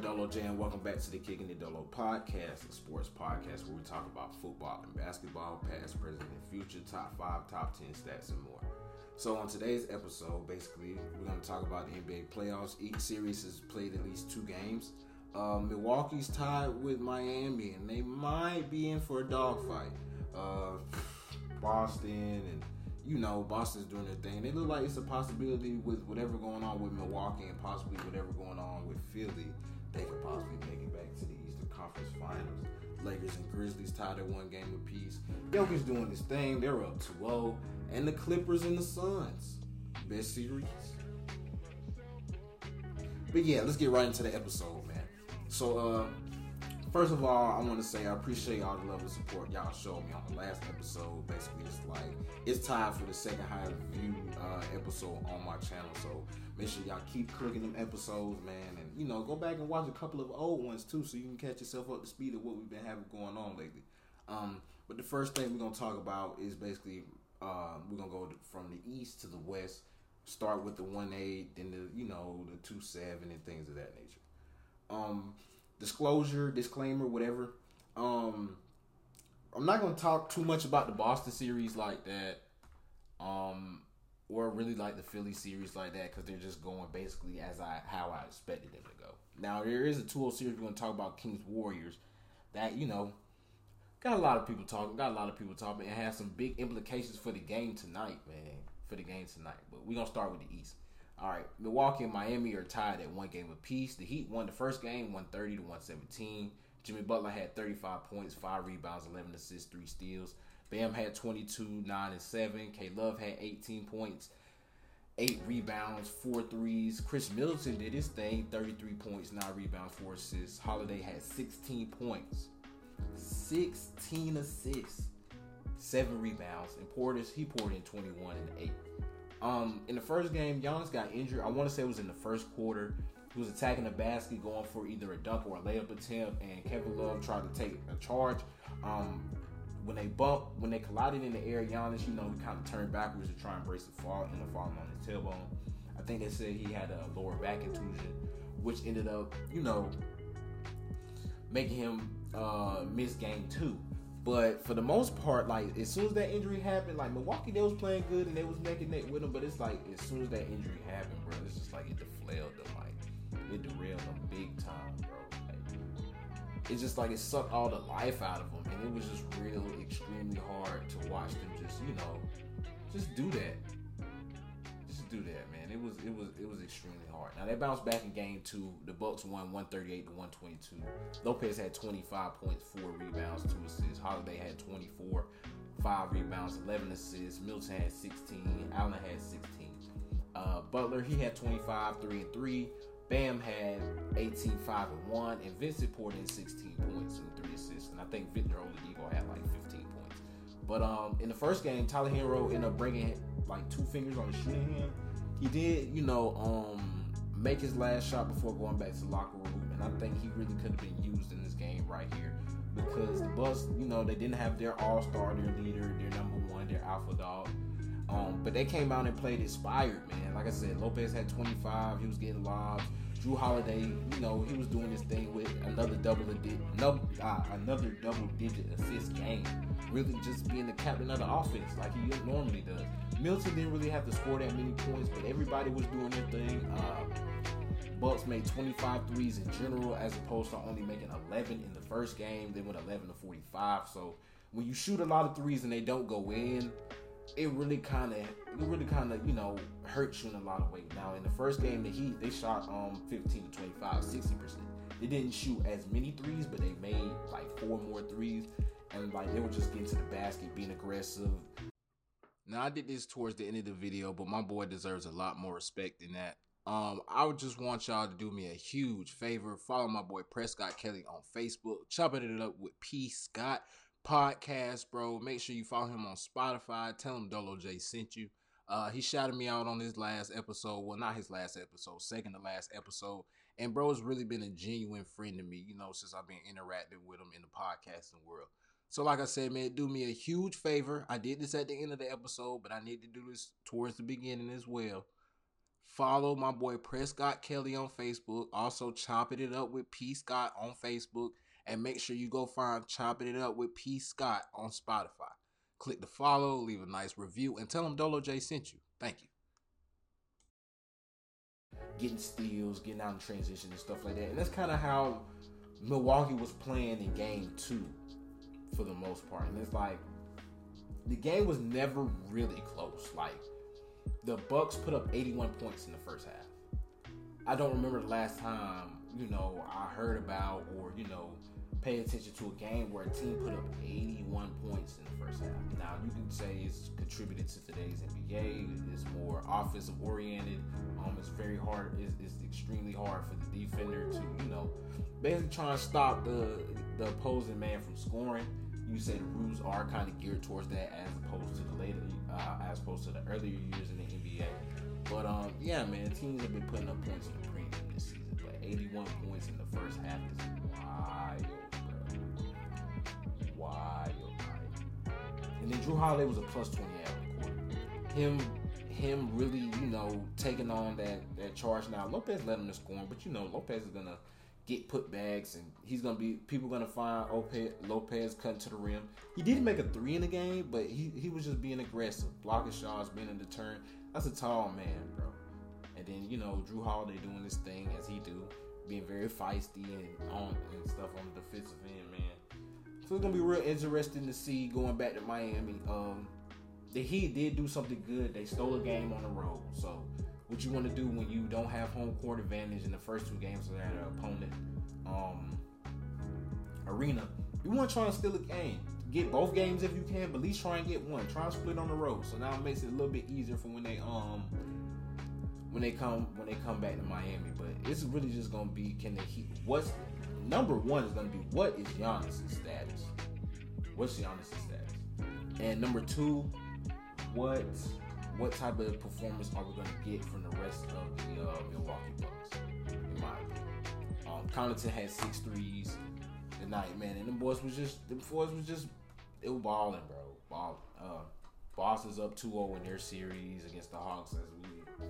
Dolo J, and welcome back to the Kicking It Dolo podcast, a sports podcast where we talk about football and basketball, past, present, and future, top five, top ten stats, and more. So on today's episode, basically, we're going to talk about the NBA playoffs. Each series has played at least two games. Uh, Milwaukee's tied with Miami, and they might be in for a dogfight. Uh, Boston and you know, Boston's doing their thing. They look like it's a possibility with whatever going on with Milwaukee and possibly whatever going on with Philly, they could possibly make it back to the Eastern Conference Finals. Lakers and Grizzlies tied at one game apiece. Jokic's doing his thing. They're up 2-0. And the Clippers and the Suns. Best series. But yeah, let's get right into the episode, man. So, uh, First of all, I want to say I appreciate all the love and support y'all showed me on the last episode. Basically, it's like it's tied for the second highest viewed uh, episode on my channel. So make sure y'all keep clicking them episodes, man, and you know go back and watch a couple of old ones too, so you can catch yourself up to speed of what we've been having going on lately. Um, but the first thing we're gonna talk about is basically uh, we're gonna go from the east to the west. Start with the one eight, then the you know the two seven and things of that nature. Um, disclosure, disclaimer, whatever. Um, I'm not gonna talk too much about the Boston series like that, um, or really like the Philly series like that because they're just going basically as I how I expected them to go. Now there is a 2 series we're gonna talk about Kings Warriors that you know got a lot of people talking, got a lot of people talking, and has some big implications for the game tonight, man. For the game tonight, but we're gonna start with the East. All right, Milwaukee and Miami are tied at one game apiece. The Heat won the first game, 130 to 117. Jimmy Butler had 35 points, 5 rebounds, 11 assists, 3 steals. Bam had 22, 9 and 7. K Love had 18 points, 8 rebounds, 4 threes. Khris Middleton did his thing, 33 points, 9 rebounds, 4 assists. Holiday had 16 points, 16 assists, 7 rebounds. And Portis, he poured in 21 and 8. Um, in the first game, Giannis got injured. I want to say it was in the first quarter. He was attacking the basket, going for either a dunk or a layup attempt, and Kevin Love tried to take a charge. Um, when they bumped, when they collided in the air, Giannis, you know, he kind of turned backwards to try and brace the fall, and the falling on his tailbone. I think they said he had a lower back contusion, which ended up, you know, making him uh, miss game two. But for the most part, like as soon as that injury happened, like Milwaukee, they was playing good and they was neck and neck with them. But it's like as soon as that injury happened, bro, it's just like it deflailed them, like it derailed them big time, bro. Like, it's just like it sucked all the life out of them, and it was just real extremely hard to watch them just, you know, just do that, do that, man. It was it was it was extremely hard. Now they bounced back in game two. The Bucks won 138 to 122. Lopez had 25 points, four rebounds, two assists. Holiday had 24, five rebounds, 11 assists. Milton had 16. Allen had 16. Uh, Butler he had 25, three and three. Bam had 18, 5 and 1, and Vincent poured in 16 points and 3 assists. And I think Victor Oladipo had like 15 points. But um, in the first game, Tyler Herro ended up breaking like two fingers on his shooting hand. He did, you know, um, make his last shot before going back to the locker room. And I think he really could have been used in this game right here because the Bucks, you know, they didn't have their all star, their leader, their number one, their alpha dog. Um, but they came out and played inspired, man. Like I said, Lopez had 25. He was getting lobs. Jrue Holiday, you know, he was doing his thing with another double uh, another double digit assist game. Really, just being the captain of the offense like he normally does. Milton didn't really have to score that many points, but everybody was doing their thing. Uh, Bucks made 25 threes in general, as opposed to only making 11 in the first game. They went 11 to 45. So when you shoot a lot of threes and they don't go in, it really kind of, it really kind of, you know, hurts you in a lot of ways. Now in the first game, the Heat they shot um 15 to 25, 60 percent. They didn't shoot as many threes, but they made like four more threes, and like they were just getting to the basket, being aggressive. Now I did this towards the end of the video, but my boy deserves a lot more respect than that. Um, I would just want y'all to do me a huge favor. Follow my boy Prescott Kelly on Facebook. Chopping it up with P Scott podcast, bro. Make sure you follow him on Spotify. Tell him Dolo J sent you. Uh, he shouted me out on his last episode. Well, not his last episode, second to last episode. And bro has really been a genuine friend to me, you know, since I've been interacting with him in the podcasting world. So, like I said, man, do me a huge favor. I did this at the end of the episode, but I need to do this towards the beginning as well follow my boy Prescott Kelly on Facebook. Also, chopping it up with P Scott on Facebook, and make sure you go find chopping it up with P Scott on Spotify. Click the follow, leave a nice review, and tell them Dolo J sent you. Thank you. Getting steals, getting out in transition and stuff like that, and that's kind of how Milwaukee was playing in Game Two, for the most part. And it's like the game was never really close. Like the Bucks put up 81 points in the first half. I don't remember the last time, you know, I heard about or, you know, pay attention to a game where a team put up 81 points in the first half. Now, you can say it's contributed to today's NBA. It's more offensive oriented. Um, it's very hard. It's, it's extremely hard for the defender to, you know, basically try to stop the the opposing man from scoring you say the rules are kind of geared towards that as opposed to the later, uh, as opposed to the earlier years in the NBA. But um, yeah, man, teams have been putting up points in the premium this season. But 81 points in the first half is wild. And then Jrue Holiday was a plus 20 out the court. Him, him really, you know, taking on that that charge. Now Lopez led him to scoring, but you know Lopez is gonna get put bags, and he's gonna be people gonna find Lopez, cutting to the rim. He didn't make a three in the game, but he he was just being aggressive, blocking shots, being in the turn. That's a tall man, bro. And then you know Jrue Holiday doing this thing as he do, being very feisty and on and stuff on the defensive end, man. So it's gonna be real interesting to see going back to Miami. Um, the Heat did do something good. They stole a game on the road, so what you want to do when you don't have home court advantage in the first two games of that opponent um, arena. You want to try and steal a game. Get both games if you can, but at least try and get one. Try and split on the road. So now it makes it a little bit easier for when they um when they come when they come back to Miami. But it's really just gonna be can they keep what's number one is gonna be what is Giannis' status? What's Giannis' status? And number two, what what type of performance are we going to get from the rest of the uh, Milwaukee Bucks? In my opinion, um, Connaughton had six threes tonight, man, and the boys was just the boys was just it was balling, bro, balling. Uh, Boston's up 2-0 in their series against the Hawks, as we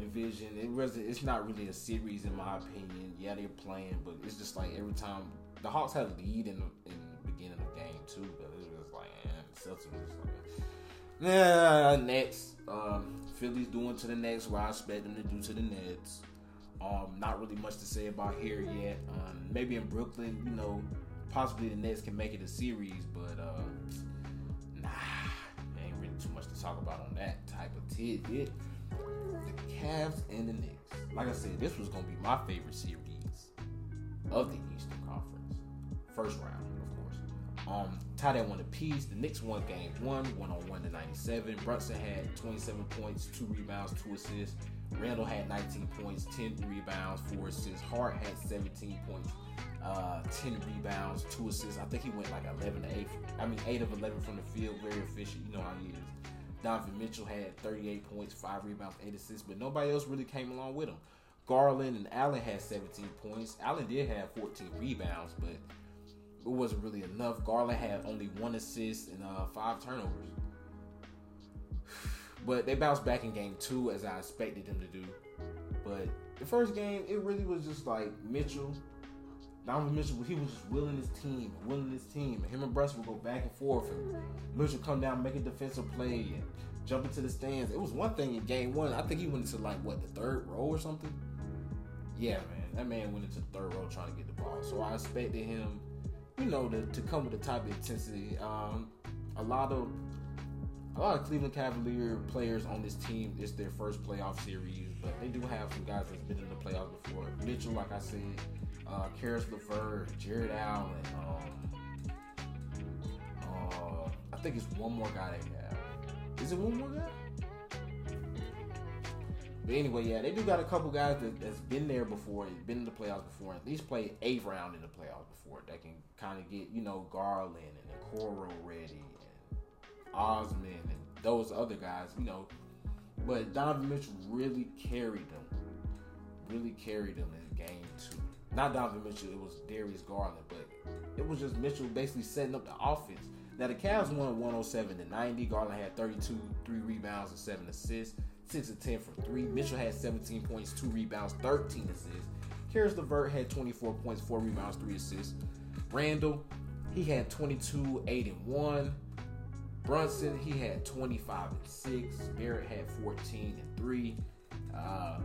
envisioned. It wasn't. it's not really a series in my opinion. Yeah, they're playing, but it's just like every time the Hawks had a lead in the, in the beginning of the game too, but it was like, man, the Celtics was like. Yeah, Nets. Um, Philly's doing to the Nets what I expect them to do to the Nets. Um, not really much to say about here yet. Um, maybe in Brooklyn, you know, possibly the Nets can make it a series, but uh, nah, ain't really too much to talk about on that type of tidbit. Cavs and the Knicks. Like I said, this was gonna be my favorite series of the Eastern Conference, first round. Of course. Um, tied at one apiece. The Knicks won game one, one on one to 97. Brunson had 27 points, two rebounds, two assists. Randle had 19 points, 10 rebounds, four assists. Hart had 17 points, uh, 10 rebounds, two assists. I think he went like 11 to 8. I mean, 8 of 11 from the field, very efficient. You know how he is. Donovan Mitchell had 38 points, 5 rebounds, 8 assists, but nobody else really came along with him. Garland and Allen had 17 points. Allen did have 14 rebounds, but it wasn't really enough. Garland had only one assist and uh, five turnovers. But they bounced back in game two as I expected them to do. But the first game, it really was just like Mitchell. Donovan Mitchell, he was just willing his team, willing his team. Him and Bruss would go back and forth. And Mitchell come down, make a defensive play, and jump into the stands. It was one thing in game one. I think he went into like, what, the third row or something? Yeah, man. That man went into the third row trying to get the ball. So I expected him you know, to, to come with the type of intensity. Um, a lot of a lot of Cleveland Cavalier players on this team. It's their first playoff series, but they do have some guys that's been in the playoffs before. Mitchell, like I said, uh, Caris LeVert, Jarrett Allen. Um, uh, I think it's one more guy they have. Is it one more guy? But anyway, yeah, they do got a couple guys that, that's been there before, been in the playoffs before, at least played eighth round in the playoffs before. That can kind of get you know Garland and Okoro ready and Osman and those other guys, you know. But Donovan Mitchell really carried them, really carried them in game two. Not Donovan Mitchell, it was Darius Garland, but it was just Mitchell basically setting up the offense. Now the Cavs won 107 to 90. Garland had 32, three rebounds and seven assists. 6 of 10 from 3. Mitchell had 17 points, 2 rebounds, 13 assists. Caris LeVert had 24 points, 4 rebounds, 3 assists. Randle, he had 22, 8 and 1. Brunson, he had 25 and 6. Barrett had 14 and 3. Uh,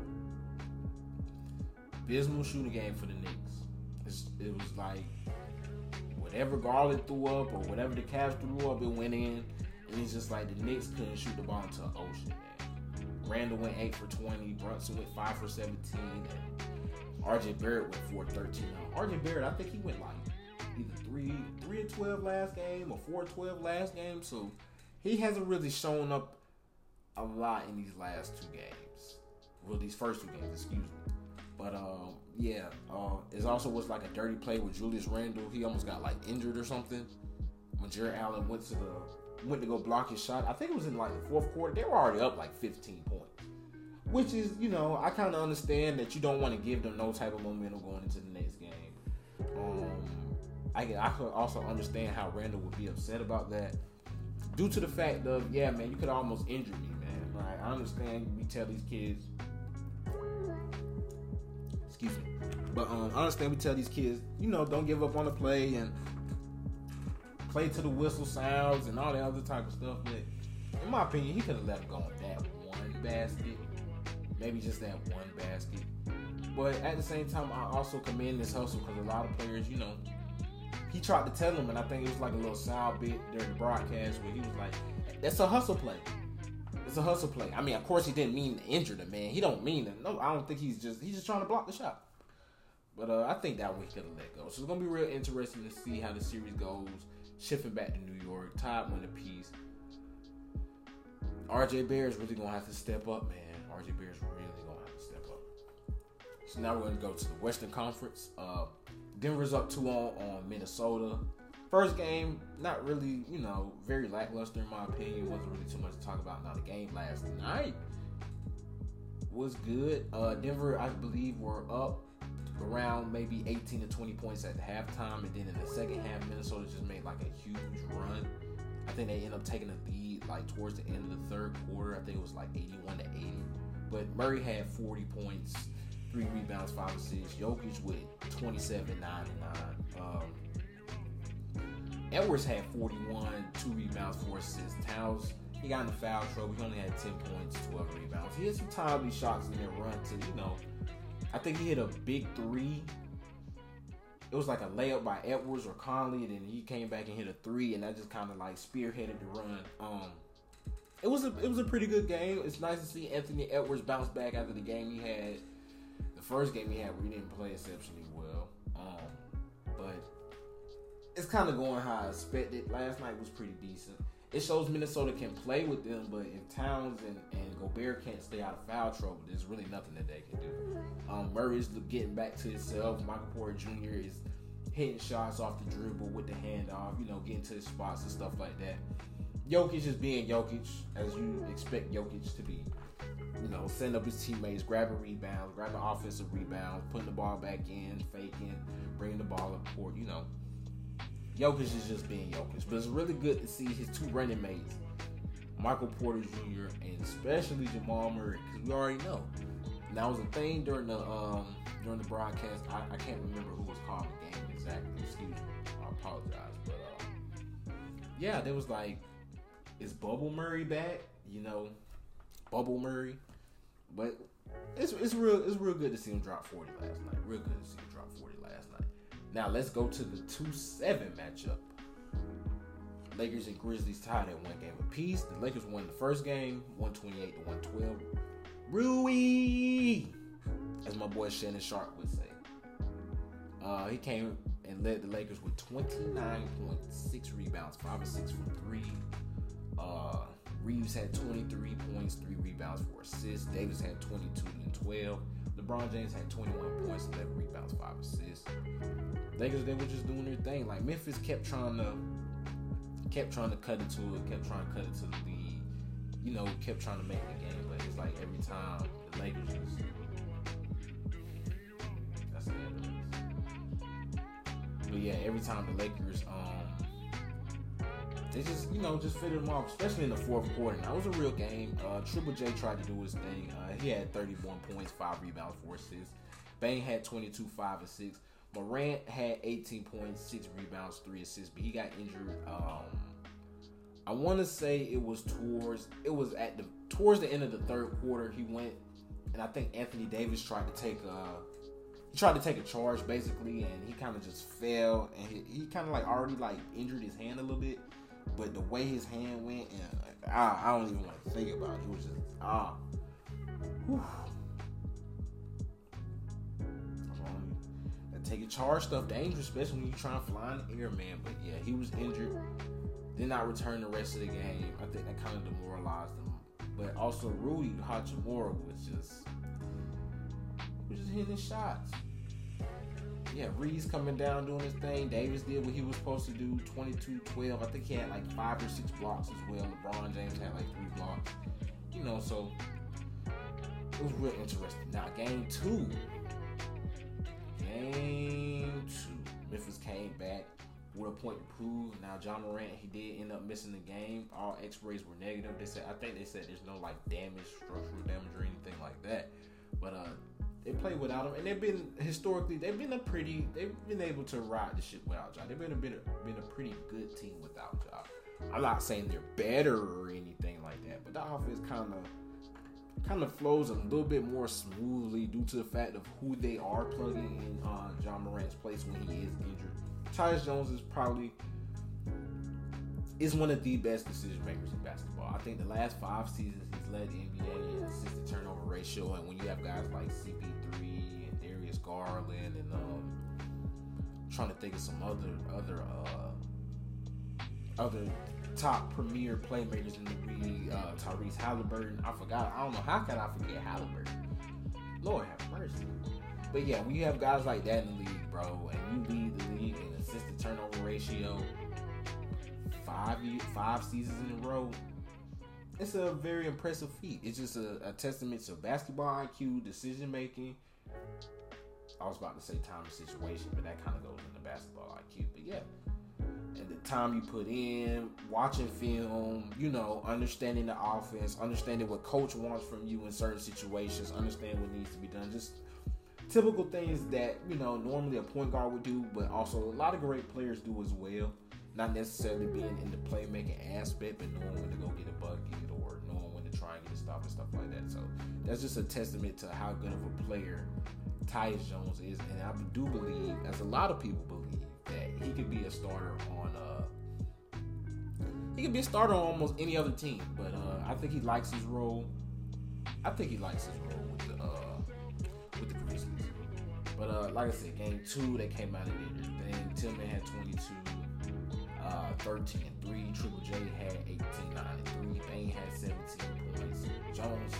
abysmal shooting game for the Knicks. It's, it was like whatever Garland threw up or whatever the Cavs threw up, it went in. And it's just like the Knicks couldn't shoot the ball into the ocean. Randle went 8 for 20. Brunson went 5 for 17. And RJ Barrett went 4 13. Now, RJ Barrett, I think he went like either 3 3 and 12 last game or 4 12 last game. So he hasn't really shown up a lot in these last two games. Well, these first two games, excuse me. But um, yeah, uh, it also was like a dirty play with Julius Randle. He almost got like injured or something when Jarrett Allen went to the went to go block his shot. I think it was in like the fourth quarter. They were already up like 15 points, which is you know I kind of understand that you don't want to give them no type of momentum going into the next game. Um, I I could also understand how Randle would be upset about that due to the fact of yeah man you could almost injure me man. Right? I understand we tell these kids excuse me. But um, I understand we tell these kids, you know, don't give up on the play and play to the whistle sounds and all that other type of stuff. But in my opinion, he could have let him go on that one basket, maybe just that one basket. But at the same time, I also commend this hustle because a lot of players, you know, he tried to tell them, and I think it was like a little sound bit during the broadcast where he was like, "That's a hustle play." It's a hustle play. I mean, of course, he didn't mean to injure the man. He don't mean to. No, I don't think he's just he's just trying to block the shot. But uh, I think that one have let go. So it's gonna be real interesting to see how the series goes. Shifting back to New York, Todd win a piece. RJ is really gonna have to step up, man. RJ Bear is really gonna have to step up. So now we're gonna go to the Western Conference. Uh, Denver's up 2 on on Minnesota. First game, not really, you know, very lackluster in my opinion. Wasn't really too much to talk about. Now the game last night was good. Uh, Denver, I believe, were up around maybe 18 to 20 points at the halftime, and then in the second half, Minnesota just made like a huge run. I think they ended up taking a lead like towards the end of the third quarter. I think it was like 81 to 80. But Murray had 40 points, three rebounds, five assists. Jokic with 27, 9, and 9. Um, Edwards had 41, two rebounds, four assists. Towns, he got in the foul trouble. He only had 10 points, 12 rebounds. He had some timely shots in there, run to, you know, I think he hit a big three. It was like a layup by Edwards or Conley, and then he came back and hit a three, and that just kind of like spearheaded the run. Um, it was a it was a pretty good game. It's nice to see Anthony Edwards bounce back after the game he had, the first game he had where he didn't play exceptionally well. Um, but it's kind of going how I expected. Last night was pretty decent. It shows Minnesota can play with them, but if Towns and, and Gobert can't stay out of foul trouble, there's really nothing that they can do. Um, Murray's getting back to himself. Michael Porter Jr. is hitting shots off the dribble with the handoff, you know, getting to his spots and stuff like that. Jokic is being Jokic, as you expect Jokic to be. You know, setting up his teammates, grabbing rebounds, grabbing offensive rebounds, putting the ball back in, faking, bringing the ball up court, you know. Jokic is just being Jokic. But it's really good to see his two running mates, Michael Porter Jr. and especially Jamal Murray, because we already know. That was a thing during the um, during the broadcast. I, I, can't remember who was calling the game exactly. Excuse me. I apologize. But uh, yeah, there was like, is Bubble Murray back? You know, Bubble Murray. But it's it's real it's real good to see him drop 40 last night. Real good to see him drop 40 last night. Now let's go to the 2-7 matchup. Lakers and Grizzlies tied at one game apiece. The Lakers won the first game, 128 to 112. Rui, as my boy Shannon Sharpe would say. Uh, he came and led the Lakers with 29.6 rebounds, 5 or 6 from 3. Uh, Reaves had 23 points, 3 rebounds, 4 assists. Davis had 22 and 12. LeBron James had 21 points, 11 rebounds, 5 assists. Lakers, they were just doing their thing. Like Memphis kept trying to kept trying to cut into it, kept trying to cut it to the lead. You know, kept trying to make the game, but it's like every time the Lakers just that's the end of this. But yeah, every time the Lakers um they just you know just fitted him off, especially in the fourth quarter. That was a real game. Uh, Triple J tried to do his thing. Uh, he had 31 points, five rebounds, four assists. Bane had 22, five and six. Morant had 18 points, six rebounds, three assists, but he got injured. Um, I want to say it was towards it was at the towards the end of the third quarter. He went, and I think Anthony Davis tried to take a he tried to take a charge basically, and he kind of just fell, and he, he kind of like already like injured his hand a little bit, but the way his hand went, and I, I don't even want to think about it. It was just ah. Whew. Taking charge stuff dangerous, especially when you're trying to fly in the air, man. But yeah, he was injured. Did not return the rest of the game. I think that kind of demoralized him. But also Rui Hachimura was just was just hitting shots. Yeah, Reed's coming down doing his thing. Davis did what he was supposed to do, 22-12. I think he had like five or six blocks as well. LeBron James had like three blocks. You know, so it was real interesting. Now, game two, Game two, Memphis came back with a point to prove. Now John Morant, he did end up missing the game. All X-rays were negative. They said, I think they said there's no like damage, structural damage or anything like that. But uh, they played without him, and they've been historically they've been a pretty they've been able to ride the ship without Ja. They've been a been a, been a pretty good team without Ja. I'm not saying they're better or anything like that, but the offense kind of kind of flows a little bit more smoothly due to the fact of who they are plugging in uh, Ja Morant's place when he is injured. Tyus Jones is probably is one of the best decision makers in basketball. I think the last five seasons he's led the NBA in assist to turnover ratio, and when you have guys like CP3 and Darius Garland and um, trying to think of some other other uh, other top premier playmakers in the league. Uh, Tyrese Haliburton. I forgot. I don't know how can I forget Haliburton. Lord have mercy. But yeah, when you have guys like that in the league, bro, and you lead the league in assist turnover ratio five five seasons in a row, it's a very impressive feat. It's just a, a testament to basketball IQ, decision making. I was about to say time and situation, but that kind of goes into basketball IQ. But yeah, and the time you put in, watching film, you know, understanding the offense, understanding what coach wants from you in certain situations, understand what needs to be done. Just typical things that, you know, normally a point guard would do, but also a lot of great players do as well. Not necessarily being in the playmaking aspect, but knowing when to go get a bucket or knowing when to try and get a stop and stuff like that. So that's just a testament to how good of a player Tyus Jones is. And I do believe, as a lot of people believe, that he could be a starter on uh he could be a starter on almost any other team. But uh I think he likes his role. I think he likes his role with the uh with the Grizzlies. But uh like I said, game two they came out did their thing. Tillman had 22, uh 13 and 3. Triple J had 18, 9 and 3. Bane had 17 points. Jones,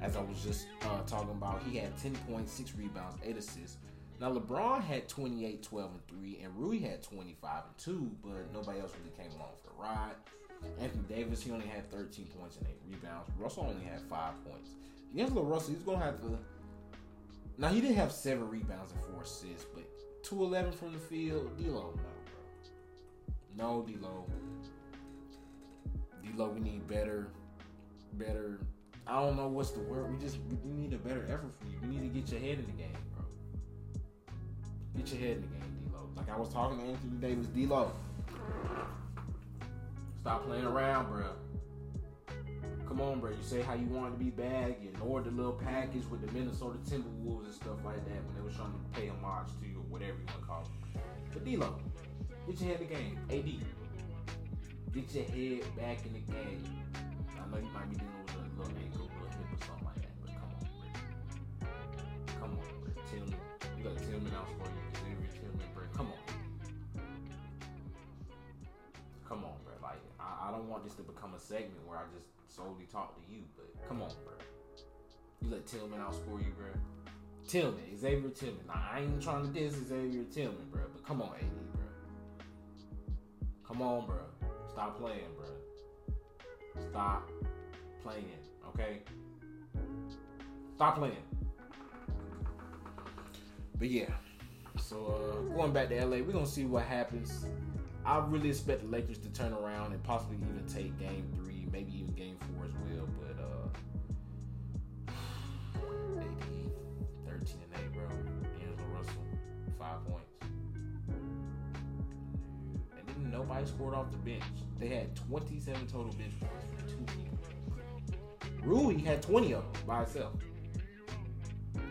as I was just uh, talking about, he had 10 points, 6 rebounds, 8 assists. Now LeBron had 28, 12, and 3, and Rui had 25 and 2, but nobody else really came along for the ride. Anthony Davis, he only had 13 points and 8 rebounds. Russell only had 5 points. D'Angelo Russell, he's gonna have to now he did have seven rebounds and four assists, but 211 from the field, D'Lo, no. No, D'Lo. D'Lo, we need better, better. I don't know what's the word. We just we need a better effort from you. We need to get your head in the game. Bro. Get your head in the game, D-Lo. Like I was talking to Anthony Davis, D-Lo. Stop playing around, bro. Come on, bro. You say how you want to be bad. You ignored the little package with the Minnesota Timberwolves and stuff like that when they was trying to pay homage to you or whatever you want to call it. But D-Lo, get your head in the game. AD, get your head back in the game. I know you might be dealing with a little ankle, little hip or something like that, but come on, bro. Come on, bro. Tillman, you got Tillman out for you. Xavier Tillman, bro. Come on. Come on, bro. Like, I don't want this to become a segment where I just solely talk to you, but come on, bro. You let Tillman outscore you, bro. Tillman, Xavier Tillman. Now, I ain't trying to diss Xavier Tillman, bro, but come on, AD. Come on, bro. Stop playing, bro. Stop playing, okay? Stop playing. But yeah, so uh, going back to LA, we're gonna see what happens I really expect the Lakers to turn around and possibly even take Game Three, maybe even Game Four as well. But uh, AD, thirteen and eight, bro. D'Angelo Russell, five points, nobody scored off the bench. They had twenty-seven total bench points for two people. Rui had twenty of them by himself.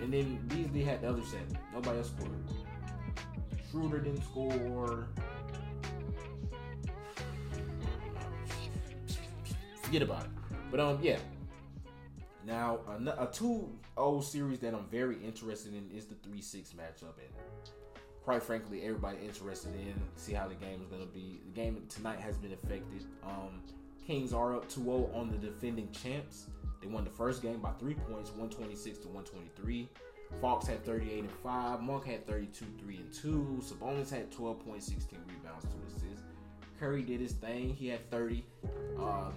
And then Beasley had the other seven. Nobody else scored. Schroeder didn't score. Forget about it. But um, yeah. Now a, a 2-0 series that I'm very interested in is the three six matchup, and quite frankly, everybody interested in see how the game is going to be. The game tonight has been affected. Um, Kings are up 2-0 on the defending champs. They won the first game by three points, 126 to 123. Fox had 38 and 5. Monk had 32, 3 and 2. Sabonis had 12 points, 16 rebounds, 2 assists. Curry did his thing. He had 30. Um,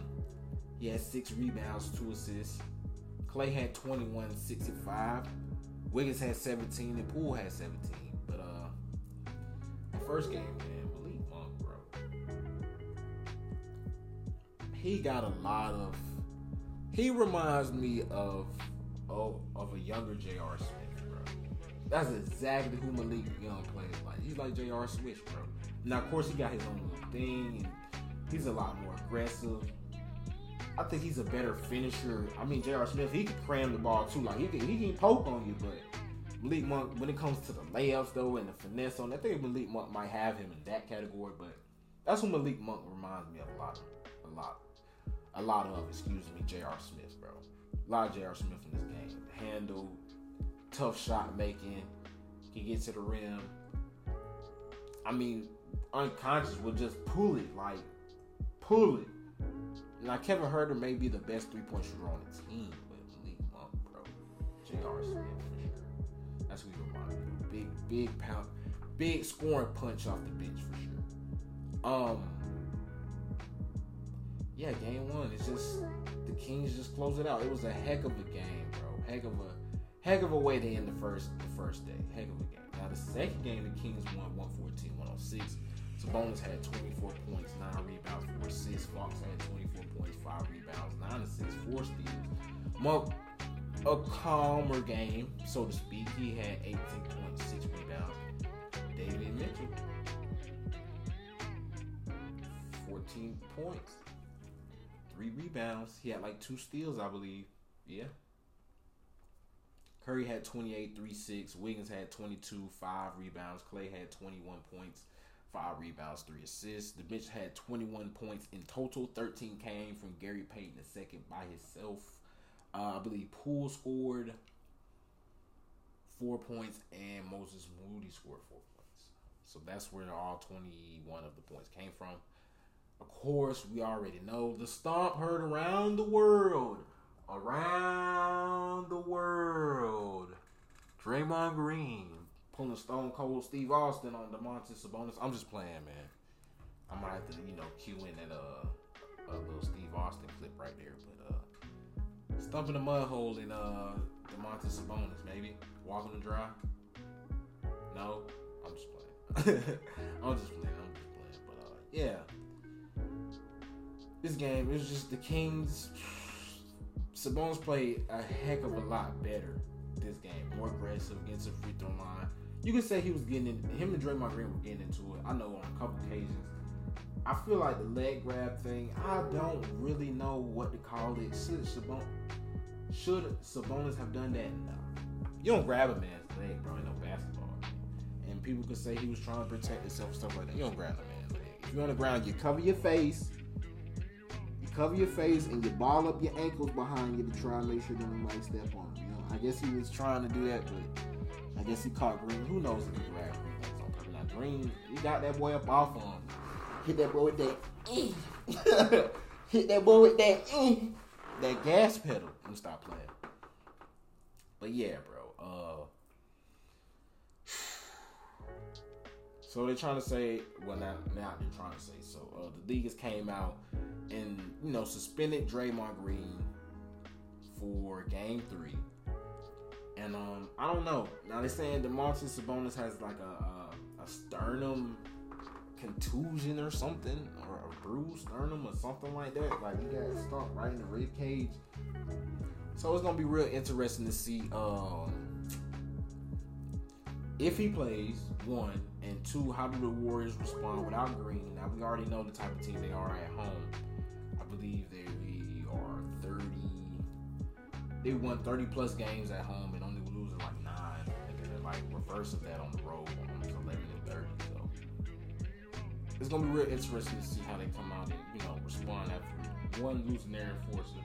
he had 6 rebounds, 2 assists. Klay had 21, and 65. Wiggins had 17 and Poole had 17. First game, man, Malik Monk, bro. He got a lot of he reminds me of oh, of a younger J.R. Smith, bro. That's exactly who Malik Young plays like. He's like J.R. Smith, bro. Now, of course, he got his own little thing. he's a lot more aggressive. I think he's a better finisher. I mean, J.R. Smith, he can cram the ball too. Like he can, he can poke on you, but Malik Monk, when it comes to the layups though and the finesse on, I think Malik Monk might have him in that category. But that's what Malik Monk reminds me of a lot, a lot a lot of, excuse me, J.R. Smith, bro. A lot of J.R. Smith in this game. Handle, tough shot making, he gets to the rim. I mean, unconscious will just pull it, like pull it. Now Kevin Huerter may be the best three point shooter on the team, but Malik Monk, bro, J.R. Smith. That's what of. Big, big pound, big scoring punch off the bench for sure. Um, yeah, game one. It's just the Kings just close it out. It was a heck of a game, bro. Heck of a heck of a way to end the first the first day. Heck of a game. Now the second game, the Kings won 114-106. Sabonis had 24 points, 9 rebounds, 4 assists. Fox had 24 points, 5 rebounds, 9 assists, 4 steals. Monk, a calmer game, so to speak. He had 18.6 points, 6 rebounds. Davion Mitchell, 14 points, three rebounds. He had like two steals, I believe. Yeah. Curry had 28, 3 6. Wiggins had 22, 5 rebounds. Klay had 21 points, 5 rebounds, 3 assists. The bench had 21 points in total. 13 came from Gary Payton II by himself. Uh, I believe Poole scored 4 points and Moses Moody scored 4 points. So that's where all 21 of the points came from. Of course, we already know the stomp heard around the world. Around the world. Draymond Green pulling Stone Cold Steve Austin on Domantas Sabonis. I'm just playing, man. I might have to, you know, cue in that uh a little Steve Austin clip right there, but uh stumping the mud hole in uh Domantas Sabonis, maybe walking the dry. No, I'm just playing. I'm just playing. I'm just playing. But uh, yeah this game, it was just the Kings. Sabonis played a heck of a lot better this game, more aggressive against the free throw line. You can say he was getting in. Him and Draymond Green were getting into it. I know on a couple occasions. I feel like the leg grab thing. I don't really know what to call it. Should Sabonis, should Sabonis have done that? No. You don't grab a man's leg, bro. In no basketball. And people could say he was trying to protect himself, and stuff like that. You don't grab a man's leg. If you're on the ground, you cover your face You cover your face and you ball up your ankles behind you to try and make sure that nobody step on. You know, I guess he was trying to do that, but I guess he caught Green. Who knows if he grabbed Green Green, he got that boy up off him. Hit that boy with that. Hit that boy with that. that gas pedal. Me stop playing. But yeah, bro. Uh. So they're trying to say, well, now, now they're trying to say. So uh, the has came out and you know suspended Draymond Green for Game Three. And um, I don't know. Now they're saying Domantas Sabonis has like a, a, a sternum contusion or something, or a bruised sternum or something like that. Like he got stuck right in the rib cage. So it's gonna be real interesting to see um, if he plays one and two. How do the Warriors respond without Green? Now we already know the type of team they are at home. I believe they are thirty. They won thirty plus games at home and only losing like nine, then like reverse of that on the road, it's gonna be real interesting to see how they come out and you know respond after one losing their enforcer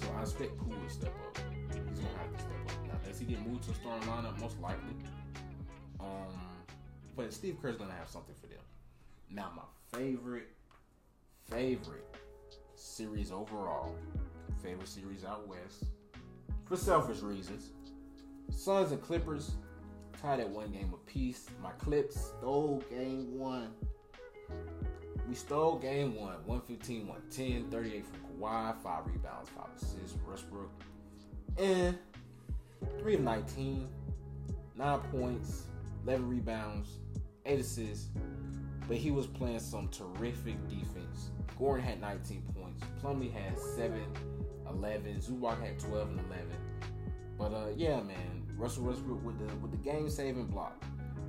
so I expect Poole to step up. He's gonna have to step up. Now, does he get moved to a starting lineup? Most likely. Um, but Steve Kerr's gonna have something for them. Now, my favorite, favorite series overall, favorite series out west, for selfish reasons. Suns and Clippers tied at one game apiece. My Clips stole game one. We stole game one, 115, 110, 38 from Kawhi, 5 rebounds, 5 assists, Westbrook. And 3 of 19, 9 points, 11 rebounds, 8 assists. But he was playing some terrific defense. Gordon had 19 points. Plumlee had 7, 11. Zubac had 12 and 11. But uh, yeah, man, Russell Westbrook with the with the game saving block.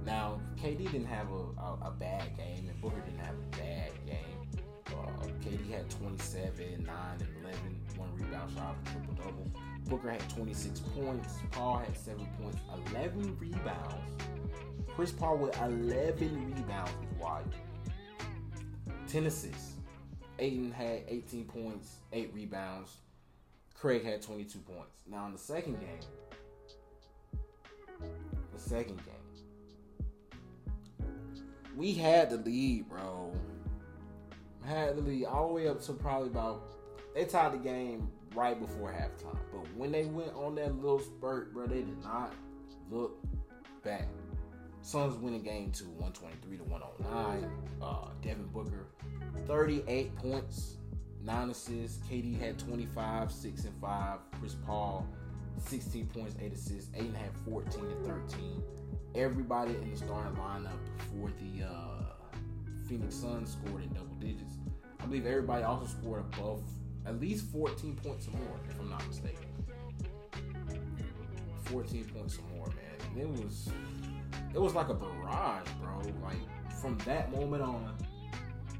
Now, KD didn't have a, a, a, bad game, and Booker didn't have a bad game. Uh, KD had 27, 9, and 11, one rebound shot, triple double. Booker had 26 points. Paul had 7 points, 11 rebounds. Chris Paul with 11 rebounds is wild. 10 assists. Ayton had 18 points, 8 rebounds. Craig had 22 points. Now, in the second game, second game, we had the lead, bro. Had the lead all the way up to probably about. They tied the game right before halftime, but when they went on that little spurt, bro, they did not look back. Suns winning game two, 123 to 109. Uh, Devin Booker, 38 points, 9 assists. KD had 25, 6 and 5. Chris Paul, 16 points, 8 assists. Ayton had 14 and 13 everybody in the starting lineup for the uh, Phoenix Suns scored in double digits. I believe everybody also scored above at least 14 points or more, if I'm not mistaken. 14 points or more, man. And it was it was like a barrage, bro. Like from that moment on,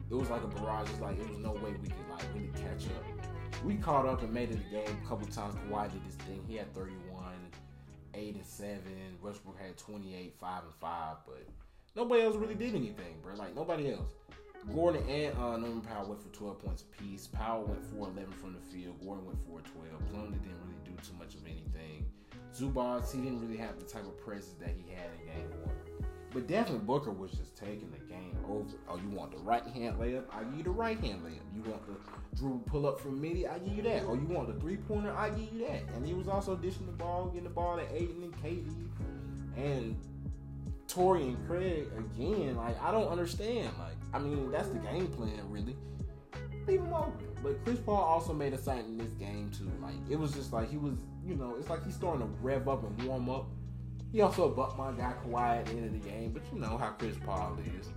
it was like a barrage. It's like it was no way we could like really catch up. We caught up and made it a game a couple times. Kawhi did this thing. He had 31 eight and seven. Westbrook had 28, five and five, but nobody else really did anything, bro. Like nobody else. Gordon and uh, Norman Powell went for 12 points apiece. Powell went 4 11 from the field. Gordon went 4 12. Plumlee didn't really do too much of anything. Zubac, he didn't really have the type of presence that he had in game one. But Devin Booker was just taking the game over. Oh, you want the right hand layup? I give you the right hand layup. You want the Drew pull up from midi? I give you that. Or you want the three pointer? I give you that. And he was also dishing the ball, getting the ball to Ayton and KD and Torrey and Craig again. Like I don't understand. Like I mean that's the game plan really. Leave him open. But Chris Paul also made a sight in this game too. Like it was just like he was, you know, it's like he's starting to rev up and warm up he also bucked my guy Kawhi at the end of the game, but you know how Chris Paul is.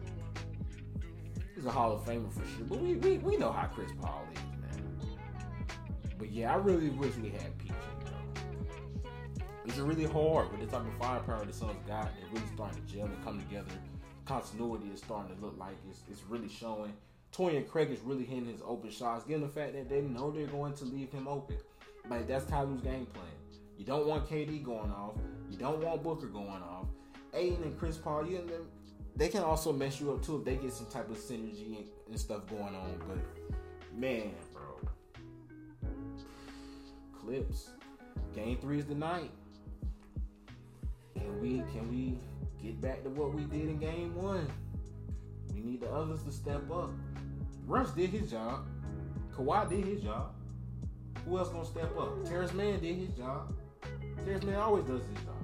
He's a Hall of Famer for sure, but we, we, we know how Chris Paul is, man. But yeah, I really wish we had PG, bro. It's really hard with the type of firepower the Suns got. They're really starting to gel and come together. Continuity is starting to look like it's, it's really showing. Torrey and Craig is really hitting his open shots, given the fact that they know they're going to leave him open. Like that's Ty Lue's game plan. You don't want KD going off. You don't want Booker going off. Ayton and Chris Paul, you them, they can also mess you up too if they get some type of synergy and, and stuff going on. But man, bro, Clips. Game three is the night. Can we can we get back to what we did in game one? We need the others to step up. Russ did his job. Kawhi did his job. Who else gonna step up? Terrence Mann did his job. Terrence Mann always does his job.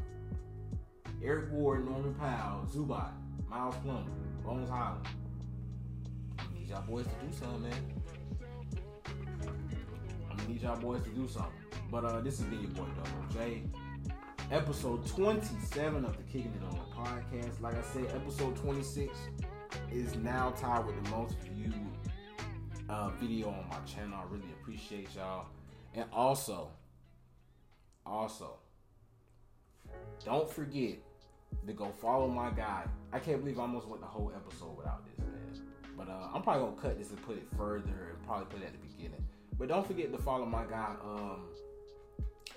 Eric Ward, Norman Powell, Zubac, Miles Plumlee, Bones Hyland. I need y'all boys to do something, man. I'm gonna need y'all boys to do something. But uh, this has been your boy Double J. Episode 27 of the Kicking It On podcast. Like I said, episode 26 is now tied with the most viewed uh, video on my channel. I really appreciate y'all. And also, also, don't forget to go follow my guy. I can't believe I almost went the whole episode without this, man. But uh, I'm probably gonna cut this and put it further and probably put it at the beginning. But don't forget to follow my guy, um,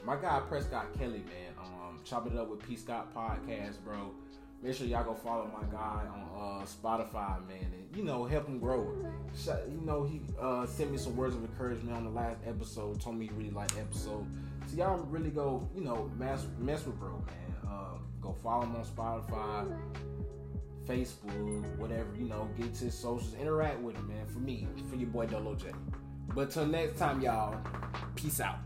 my guy Prescott Kelly, man. Um, chop it up with P Scott Podcast, bro. Make sure y'all go follow my guy on uh, Spotify, man, and you know help him grow. You know he uh, sent me some words of encouragement on the last episode. Told me he really liked episode. So y'all really go, you know, mess mess with bro, man. Uh, go follow him on Spotify, Facebook, whatever. You know, get to his socials, interact with him, man. For me, for your boy Dolo J. But till next time, y'all. Peace out.